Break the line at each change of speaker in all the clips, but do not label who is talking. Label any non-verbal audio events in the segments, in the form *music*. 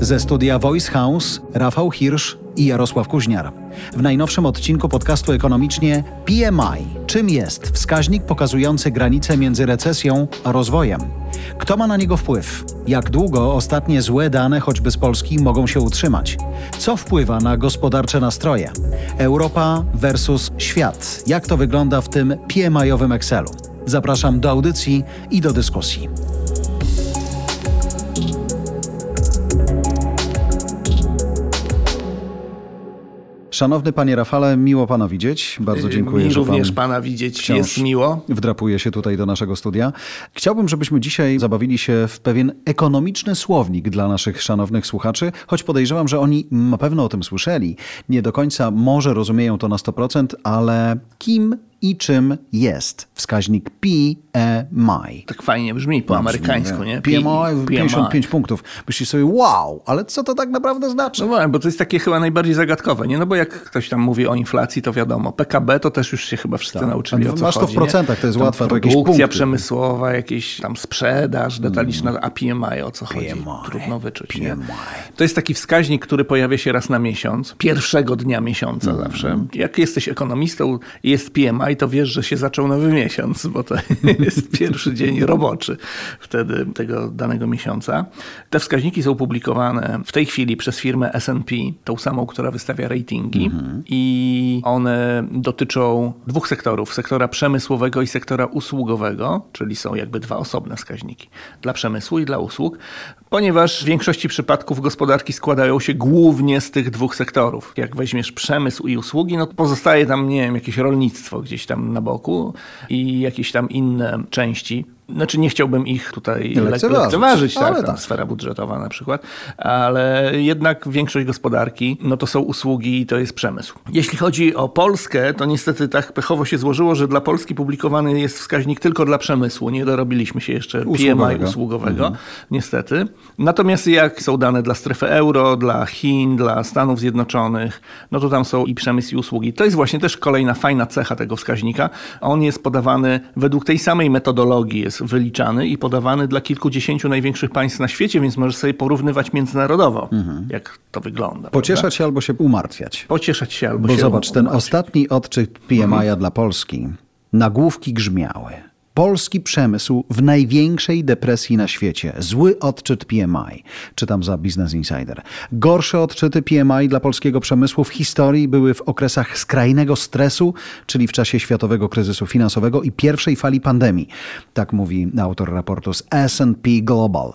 Ze studia Voice House Rafał Hirsch i Jarosław Kuźniar. W najnowszym odcinku podcastu ekonomicznie PMI. Czym jest wskaźnik pokazujący granicę między recesją a rozwojem? Kto ma na niego wpływ? Jak długo ostatnie złe dane, choćby z Polski, mogą się utrzymać? Co wpływa na gospodarcze nastroje? Europa versus świat. Jak to wygląda w tym PMI-owym Excelu? Zapraszam do audycji i do dyskusji. Szanowny panie Rafale, miło pana widzieć. Bardzo dziękuję,
Mi
że
również
pan
pana widzieć jest miło.
Wdrapuje się tutaj do naszego studia. Chciałbym, żebyśmy dzisiaj zabawili się w pewien ekonomiczny słownik dla naszych szanownych słuchaczy, choć podejrzewam, że oni na pewno o tym słyszeli. Nie do końca może rozumieją to na 100%, ale kim i czym jest wskaźnik PMI?
Tak fajnie brzmi po amerykańsku, nie?
PMI 55 punktów. Myślisz sobie, wow, ale co to tak naprawdę znaczy?
No bo to jest takie chyba najbardziej zagadkowe, nie? No bo jak ktoś tam mówi o inflacji, to wiadomo. PKB to też już się chyba wszyscy nauczyli
A
o co
masz to w
chodzi, nie?
procentach, to jest
Tam
łatwe, to jakieś
Produkcja
punkty.
przemysłowa, jakieś tam sprzedaż detaliczna, a PMI o co chodzi?
PMI.
Trudno wyczuć, nie?
PMI.
To jest taki wskaźnik, który pojawia się raz na miesiąc, pierwszego dnia miesiąca
Mhm.
zawsze. Jak jesteś ekonomistą jest PMI, to wiesz, że się zaczął nowy miesiąc, bo to *laughs* jest pierwszy dzień roboczy wtedy tego danego miesiąca. Te wskaźniki są publikowane w tej chwili przez firmę S&P, tą samą, która wystawia ratingi i one dotyczą dwóch sektorów, sektora przemysłowego i sektora usługowego, czyli są jakby dwa osobne wskaźniki, dla przemysłu i dla usług, ponieważ w większości przypadków gospodarki składają się głównie z tych dwóch sektorów. Jak weźmiesz przemysł i usługi, no pozostaje tam, nie wiem, jakieś rolnictwo gdzieś tam na boku i jakieś tam inne części. Znaczy nie chciałbym ich tutaj lek-
Lekceważyć,
lekceważyć, tak,
ale tak.
sfera budżetowa na przykład, ale jednak większość gospodarki, no to są usługi i to jest przemysł. Jeśli chodzi o Polskę, to niestety tak pechowo się złożyło, że dla Polski publikowany jest wskaźnik tylko dla przemysłu. Nie dorobiliśmy się jeszcze PMI
Usługowego.
usługowego, niestety. Natomiast jak są dane dla strefy euro, dla Chin, dla Stanów Zjednoczonych, no to tam są i przemysł i usługi. To jest właśnie też kolejna fajna cecha tego wskaźnika. On jest podawany według tej samej metodologii, jest wyliczany i podawany dla kilkudziesięciu największych państw na świecie, więc możesz sobie porównywać międzynarodowo, jak to wygląda. prawda?
Pocieszać się albo się umartwiać.
Pocieszać się albo
Bo
się
zobacz, ten
umartwić.
ostatni odczyt PMI dla Polski, nagłówki grzmiały. Polski przemysł w największej depresji na świecie. Zły odczyt PMI. Czytam za Business Insider. Gorsze odczyty PMI dla polskiego przemysłu w historii były w okresach skrajnego stresu, czyli w czasie światowego kryzysu finansowego i pierwszej fali pandemii. Tak mówi autor raportu z S&P Global.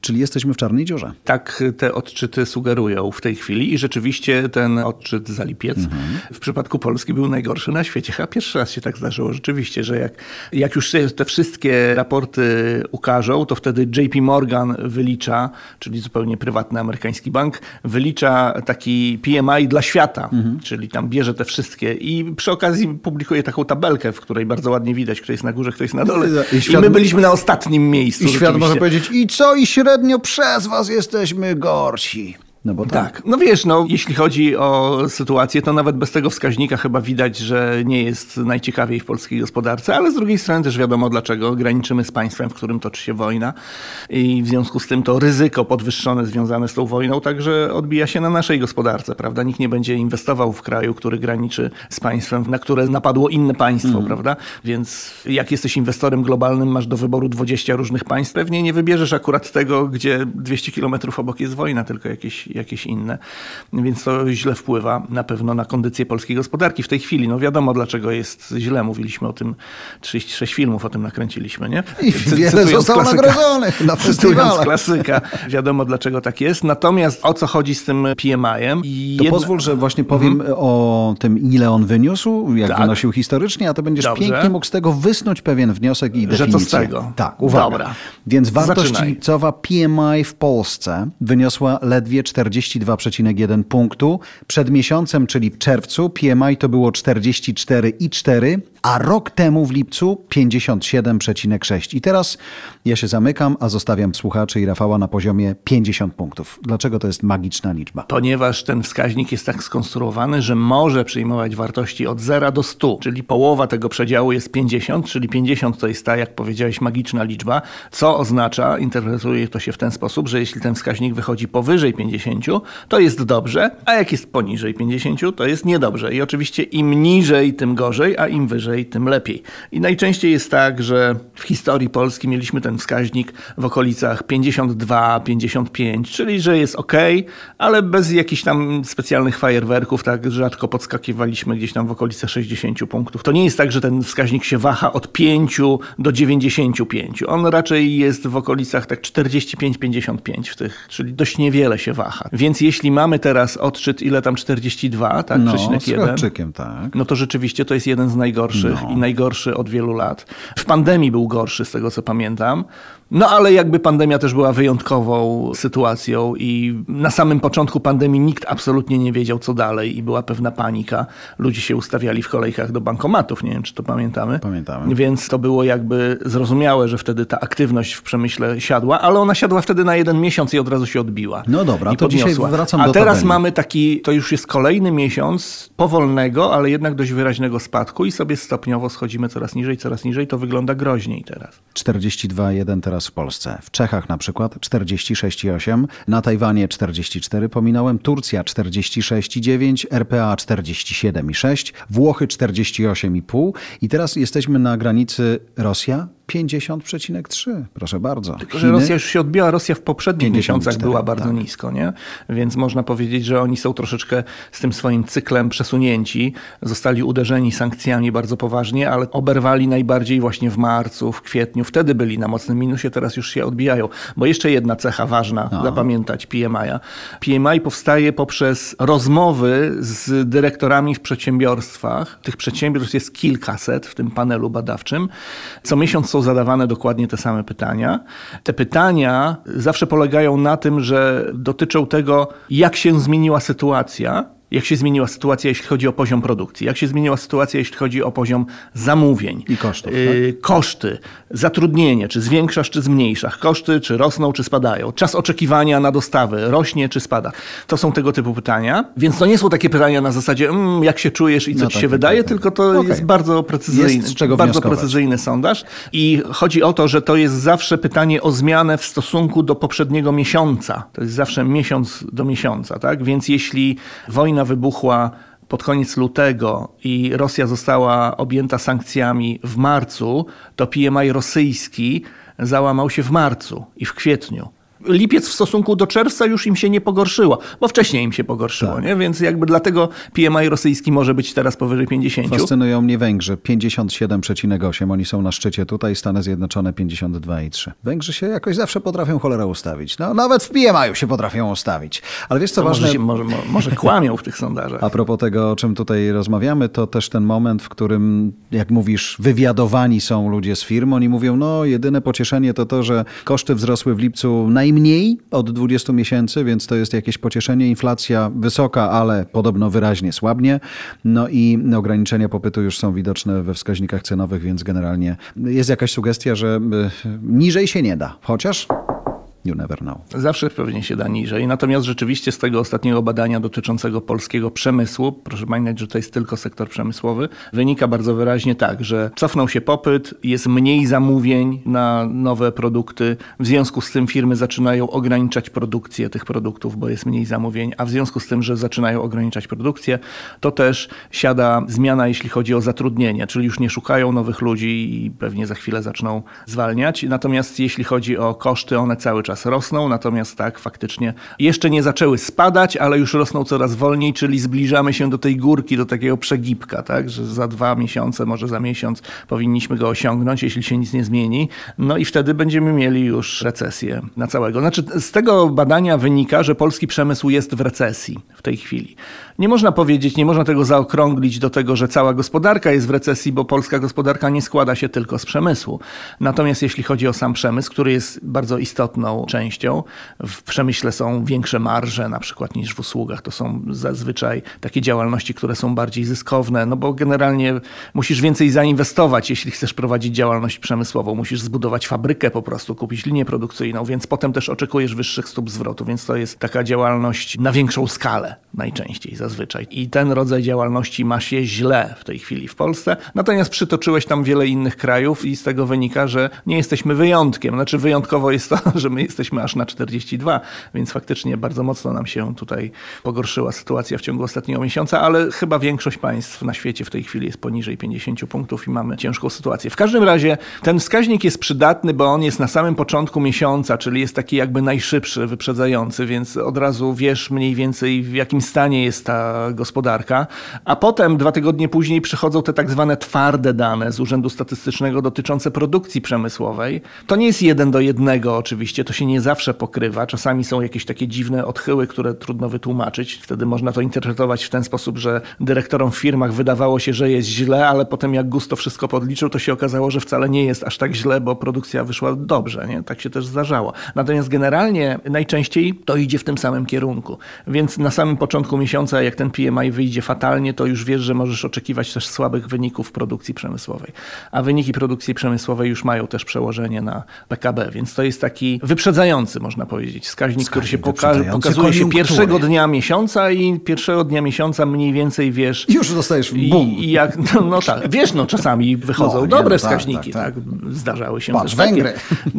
Czyli jesteśmy w czarnej dziurze.
Tak te odczyty sugerują w tej chwili i rzeczywiście ten odczyt za lipiec w przypadku Polski był najgorszy na świecie. Chyba pierwszy raz się tak zdarzyło rzeczywiście, że jak, jak już się te wszystkie raporty ukażą, to wtedy JP Morgan wylicza, czyli zupełnie prywatny amerykański bank, wylicza taki PMI dla świata, czyli tam bierze te wszystkie i przy okazji publikuje taką tabelkę, w której bardzo ładnie widać, kto jest na górze, kto jest na dole.
I
I,
świat-
my byliśmy na ostatnim miejscu.
I świat może powiedzieć, i co, i średnio przez was jesteśmy gorsi. No bo tak.
Tak, no wiesz, no, jeśli chodzi o sytuację, to nawet bez tego wskaźnika chyba widać, że nie jest najciekawiej w polskiej gospodarce, ale z drugiej strony też wiadomo dlaczego. Graniczymy z państwem, w którym toczy się wojna i w związku z tym to ryzyko podwyższone związane z tą wojną także odbija się na naszej gospodarce, prawda? Nikt nie będzie inwestował w kraju, który graniczy z państwem, na które napadło inne państwo, prawda? Więc jak jesteś inwestorem globalnym, masz do wyboru 20 różnych państw, pewnie nie wybierzesz akurat tego, gdzie 200 kilometrów obok jest wojna, tylko jakieś, jakieś inne. Więc to źle wpływa na pewno na kondycję polskiej gospodarki w tej chwili. No wiadomo, dlaczego jest źle. Mówiliśmy o tym, 36 filmów o tym nakręciliśmy, nie?
I wiele zostało nagrodzonych na festiwalach.
klasyka, wiadomo dlaczego tak jest. Natomiast o co chodzi z tym PMI-em?
To
jedna-
pozwól, że właśnie powiem o tym, ile on wyniósł, jak
Tak.
wynosił historycznie, a to będziesz
Dobrze.
pięknie mógł z tego wysnuć pewien wniosek i
Że co z
definicję.
tego?
Tak, uwaga.
Dobra.
Więc wartość
Zaczynaj.
lipcowa PMI w Polsce wyniosła ledwie 42,1 punktu. Przed miesiącem, czyli w czerwcu, PMI to było 44,4, a rok temu w lipcu 57,6. I teraz ja się zamykam, a zostawiam słuchaczy i Rafała na poziomie 50 punktów. Dlaczego to jest magiczna liczba?
Ponieważ ten wskaźnik jest tak skonstruowany, że może przyjmować wartości od 0 do 100, czyli połowa tego przedziału jest 50, czyli 50 to jest ta, jak powiedziałeś, magiczna liczba, co oznacza, interpretuje to się w ten sposób, że jeśli ten wskaźnik wychodzi powyżej 50, to jest dobrze, a jak jest poniżej 50, to jest niedobrze. I oczywiście im niżej, tym gorzej, a im wyżej, tym lepiej. I najczęściej jest tak, że w historii Polski mieliśmy ten wskaźnik w okolicach 52, 55, czyli że jest ok, ale bez jakichś tam specjalnych fajerwerków, tak rzadko podskakiwaliśmy gdzieś tam w okolice 60 punktów. To nie jest tak, że ten wskaźnik się waha od 5 do 95. On raczej jest w okolicach tak 45-55 w tych, czyli dość niewiele się waha. Więc jeśli mamy teraz odczyt, ile tam 42, tak,
No,
przecinek
z
1,
Chodczykiem, tak.
no to rzeczywiście to jest jeden z najgorszych
No.
i najgorszy od wielu lat. W pandemii był gorszy, z tego co pamiętam. No ale jakby pandemia też była wyjątkową sytuacją i na samym początku pandemii nikt absolutnie nie wiedział, co dalej i była pewna panika. Ludzie się ustawiali w kolejkach do bankomatów, nie wiem, czy to pamiętamy.
Pamiętamy.
Więc to było jakby zrozumiałe, że wtedy ta aktywność w przemyśle siadła, ale ona siadła wtedy na jeden miesiąc i od razu się odbiła.
No dobra,
I
to dzisiaj
podniosła.
wracam
A
do
teraz
tabeli.
mamy taki, to już jest kolejny miesiąc powolnego, ale jednak dość wyraźnego spadku i sobie stopniowo schodzimy coraz niżej, coraz niżej. To wygląda groźniej teraz.
42,1 teraz w Polsce. W Czechach na przykład 46,8, na Tajwanie 44, pominąłem Turcja 46,9, RPA 47,6, Włochy 48,5 i teraz jesteśmy na granicy Rosja 50,3. Proszę bardzo.
Tylko, że Rosja już się odbiła. Rosja w poprzednich
54,
miesiącach była bardzo
tak.
nisko, nie? Więc można powiedzieć, że oni są troszeczkę z tym swoim cyklem przesunięci. Zostali uderzeni sankcjami bardzo poważnie, ale oberwali najbardziej właśnie w marcu, w kwietniu. Wtedy byli na mocnym minusie, teraz już się odbijają. Bo jeszcze jedna cecha ważna, zapamiętać PMI-a. PMI powstaje poprzez rozmowy z dyrektorami w przedsiębiorstwach. Tych przedsiębiorstw jest kilkaset w tym panelu badawczym. Co miesiąc są zadawane dokładnie te same pytania. Te pytania zawsze polegają na tym, że dotyczą tego, jak się zmieniła sytuacja. Jak się zmieniła sytuacja, jeśli chodzi o poziom produkcji? Jak się zmieniła sytuacja, jeśli chodzi o poziom zamówień?
I kosztów,
Y, Koszty, zatrudnienie, czy zwiększasz, czy zmniejszasz? Koszty, czy rosną, czy spadają? Czas oczekiwania na dostawy, rośnie, czy spada? To są tego typu pytania. Więc to nie są takie pytania na zasadzie, mm, jak się czujesz i co
No
ci
tak,
się
tak,
wydaje,
tak, tak.
tylko to
Okej.
jest bardzo precyzyjne.
Jest
bardzo
wnioskować.
precyzyjny sondaż. I chodzi o to, że to jest zawsze pytanie o zmianę w stosunku do poprzedniego miesiąca. To jest zawsze miesiąc do miesiąca, tak? Więc jeśli wojna wybuchła pod koniec lutego i Rosja została objęta sankcjami w marcu, to PMI rosyjski załamał się w marcu i w kwietniu. Lipiec w stosunku do czerwca już im się nie pogorszyło, bo wcześniej im się pogorszyło, nie? więc jakby dlatego PMI rosyjski może być teraz powyżej 50.
Fascynują mnie Węgrzy 57,8. Oni są na szczycie tutaj, Stany Zjednoczone 52,3. Węgrzy się jakoś zawsze potrafią cholera ustawić. No, nawet w PMI się potrafią ustawić. Ale wiesz co
To
ważne?
może, się, może, mo- może kłamią w tych sondażach.
A propos tego, o czym tutaj rozmawiamy, to też ten moment, w którym, jak mówisz, wywiadowani są ludzie z firm. Oni mówią, no jedyne pocieszenie to to, że koszty wzrosły w lipcu najmniej od 20 miesięcy, więc to jest jakieś pocieszenie. Inflacja wysoka, ale podobno wyraźnie słabnie. No i ograniczenia popytu już są widoczne we wskaźnikach cenowych, więc generalnie jest jakaś sugestia, że y, niżej się nie da. Chociaż you never know.
Zawsze pewnie się da niżej. Natomiast rzeczywiście z tego ostatniego badania dotyczącego polskiego przemysłu, proszę pamiętać, że to jest tylko sektor przemysłowy, wynika bardzo wyraźnie tak, że cofnął się popyt, jest mniej zamówień na nowe produkty. W związku z tym firmy zaczynają ograniczać produkcję tych produktów, bo jest mniej zamówień, a w związku z tym, że zaczynają ograniczać produkcję, to też siada zmiana, jeśli chodzi o zatrudnienie, czyli już nie szukają nowych ludzi i pewnie za chwilę zaczną zwalniać. Natomiast jeśli chodzi o koszty, one cały czas rosną, natomiast tak, faktycznie jeszcze nie zaczęły spadać, ale już rosną coraz wolniej, czyli zbliżamy się do tej górki, do takiego przegibka, tak, że za dwa miesiące, może za miesiąc powinniśmy go osiągnąć, jeśli się nic nie zmieni. No i wtedy będziemy mieli już recesję na całego. Znaczy, z tego badania wynika, że polski przemysł jest w recesji w tej chwili. Nie można powiedzieć, nie można tego zaokrąglić do tego, że cała gospodarka jest w recesji, bo polska gospodarka nie składa się tylko z przemysłu. Natomiast jeśli chodzi o sam przemysł, który jest bardzo istotną częścią, w przemyśle są większe marże na przykład niż w usługach. To są zazwyczaj takie działalności, które są bardziej zyskowne, no bo generalnie musisz więcej zainwestować, jeśli chcesz prowadzić działalność przemysłową. Musisz zbudować fabrykę po prostu, kupić linię produkcyjną, więc potem też oczekujesz wyższych stóp zwrotu, więc to jest taka działalność na większą skalę najczęściej zazwyczaj. I ten rodzaj działalności ma się źle w tej chwili w Polsce. Natomiast przytoczyłeś tam wiele innych krajów i z tego wynika, że nie jesteśmy wyjątkiem. Znaczy wyjątkowo jest to, *laughs* że my jesteśmy aż na 42, więc faktycznie bardzo mocno nam się tutaj pogorszyła sytuacja w ciągu ostatniego miesiąca, ale chyba większość państw na świecie w tej chwili jest poniżej 50 punktów i mamy ciężką sytuację. W każdym razie ten wskaźnik jest przydatny, bo on jest na samym początku miesiąca, czyli jest taki jakby najszybszy, wyprzedzający, więc od razu wiesz mniej więcej w jakim stanie jest ta gospodarka, a potem dwa tygodnie później przychodzą te tak zwane twarde dane z Urzędu Statystycznego dotyczące produkcji przemysłowej. To nie jest jeden do jednego oczywiście, to się nie zawsze pokrywa. Czasami są jakieś takie dziwne odchyły, które trudno wytłumaczyć. Wtedy można to interpretować w ten sposób, że dyrektorom w firmach wydawało się, że jest źle, ale potem jak Gusto wszystko podliczył, to się okazało, że wcale nie jest aż tak źle, bo produkcja wyszła dobrze. Nie? Tak się też zdarzało. Natomiast generalnie najczęściej to idzie w tym samym kierunku. Więc na samym początku miesiąca, jak ten PMI wyjdzie fatalnie, to już wiesz, że możesz oczekiwać też słabych wyników produkcji przemysłowej. A wyniki produkcji przemysłowej już mają też przełożenie na PKB, więc to jest taki wyprzedzający, można powiedzieć, wskaźnik, który się poka pokazuje się pierwszego dnia miesiąca i pierwszego dnia miesiąca mniej więcej wiesz.
Już dostajesz bum.
I, i jak, no, no, tak, wiesz, no czasami wychodzą no, dobre no, wskaźniki, tak, tak, tak, Zdarzały się
Patrz, Węgry.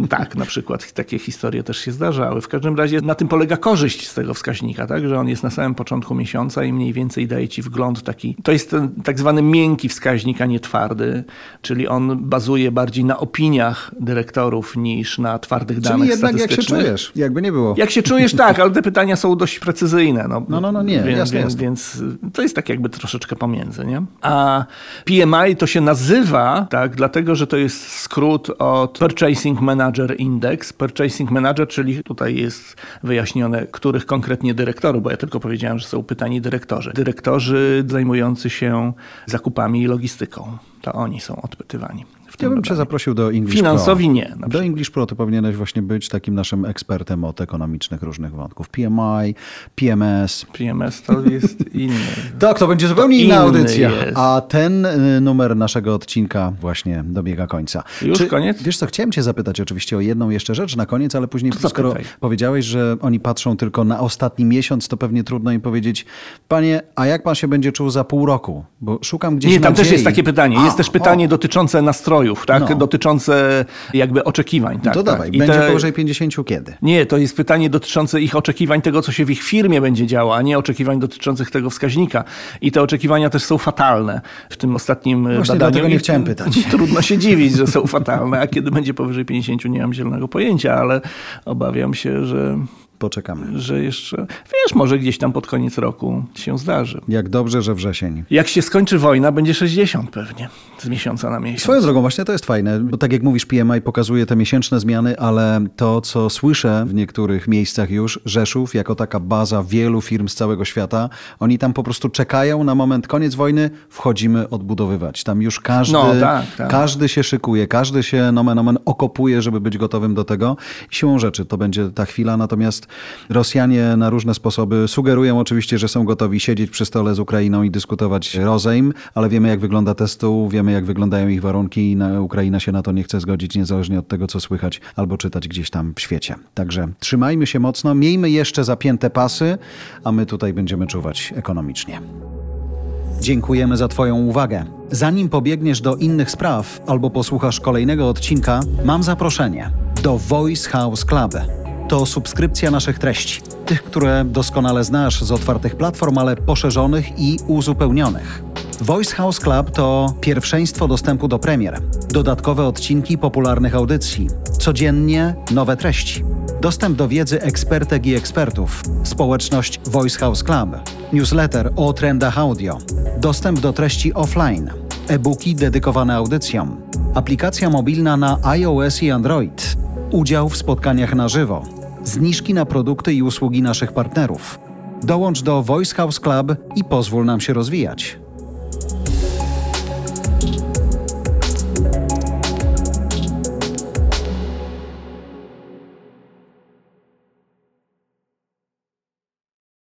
Tak, na przykład takie historie też się zdarzały. W każdym razie na tym polega korzyść z tego wskaźnika, tak, że on jest na samym początku miesiąca i mniej więcej daje ci wgląd taki. To jest ten tak zwany miękki wskaźnik, a nie twardy, czyli on bazuje bardziej na opiniach dyrektorów niż na twardych
czyli
danych
jednak jak się czujesz, jakby nie było.
Jak się czujesz, tak, ale te pytania są dość precyzyjne. No,
no, no, no nie,
więc,
jasne,
więc, więc to jest tak jakby troszeczkę pomiędzy, nie? A PMI to się nazywa, tak, dlatego, że to jest skrót od Purchasing Manager Index. Purchasing Manager, czyli tutaj jest wyjaśnione, których konkretnie dyrektorów, bo ja tylko powiedziałem, że są pytani dyrektorzy. Dyrektorzy zajmujący się zakupami i logistyką. To oni są odpytywani.
Ja bym cię zaprosił do English
Finansowi
Pro.
nie.
Do English Pro to powinieneś właśnie być takim naszym ekspertem od ekonomicznych różnych wątków. PMI, PMS.
PMS to jest *laughs* inny.
tak, to będzie zupełnie
to
inna audycja.
Jest.
A ten y, numer naszego odcinka właśnie dobiega końca.
Już Czy, koniec?
Wiesz co, chciałem cię zapytać oczywiście o jedną jeszcze rzecz na koniec, ale później
to
skoro
zapytaj.
powiedziałeś, że oni patrzą tylko na ostatni miesiąc, to pewnie trudno im powiedzieć, panie, a jak pan się będzie czuł za pół roku? Bo szukam gdzieś
Nie, tam
nadziei.
też jest takie pytanie.
A,
jest też pytanie
o.
dotyczące nastrojów, tak?
No.
Dotyczące jakby oczekiwań. Tak,
to
tak.
dawaj,
I
będzie
te-
powyżej 50 kiedy?
Nie, to jest pytanie dotyczące ich oczekiwań tego, co się w ich firmie będzie działo, a nie oczekiwań dotyczących tego wskaźnika. I te oczekiwania też są fatalne w tym ostatnim e,
Właśnie
badaniu.
dlatego nie chciałem pytać. *laughs*
Trudno się dziwić, że są fatalne, a kiedy będzie powyżej 50 nie mam zielonego pojęcia, ale obawiam się, że,
Poczekamy.
że jeszcze, wiesz, może gdzieś tam pod koniec roku się zdarzy.
Jak dobrze, że wrzesień.
Jak się skończy wojna, będzie 60 pewnie, z miesiąca na miesiąc.
Swoją drogą, właśnie to jest fajne, bo tak jak mówisz, PMI pokazuje te miesięczne zmiany, ale to, co słyszę w niektórych miejscach już, Rzeszów, jako taka baza wielu firm z całego świata, oni tam po prostu czekają na moment koniec wojny, wchodzimy odbudowywać. Tam już każdy,
No, tak, tak.
każdy się szykuje, każdy się nomen omen okopuje, żeby być gotowym do tego. I siłą rzeczy to będzie ta chwila, natomiast Rosjanie na różne sposoby sugerują oczywiście, że są gotowi siedzieć przy stole z Ukrainą i dyskutować rozejm, ale wiemy jak wygląda test stół, wiemy jak wyglądają ich warunki i na, Ukraina się na to nie chce zgodzić, niezależnie od tego, co słychać albo czytać gdzieś tam w świecie. Także trzymajmy się mocno, miejmy jeszcze zapięte pasy, a my tutaj będziemy czuwać ekonomicznie. Dziękujemy za Twoją uwagę. Zanim pobiegniesz do innych spraw albo posłuchasz kolejnego odcinka, mam zaproszenie do Voice House Club. To subskrypcja naszych treści, tych, które doskonale znasz z otwartych platform, ale poszerzonych i uzupełnionych. Voice House Club to pierwszeństwo dostępu do premier, dodatkowe odcinki popularnych audycji, codziennie nowe treści. Dostęp do wiedzy ekspertek i ekspertów, społeczność Voice House Club, newsletter o trendach audio, dostęp do treści offline, e-booki dedykowane audycjom, aplikacja mobilna na iOS i Android, udział w spotkaniach na żywo, zniżki na produkty i usługi naszych partnerów, Dołącz do Voice House Club i pozwól nam się rozwijać.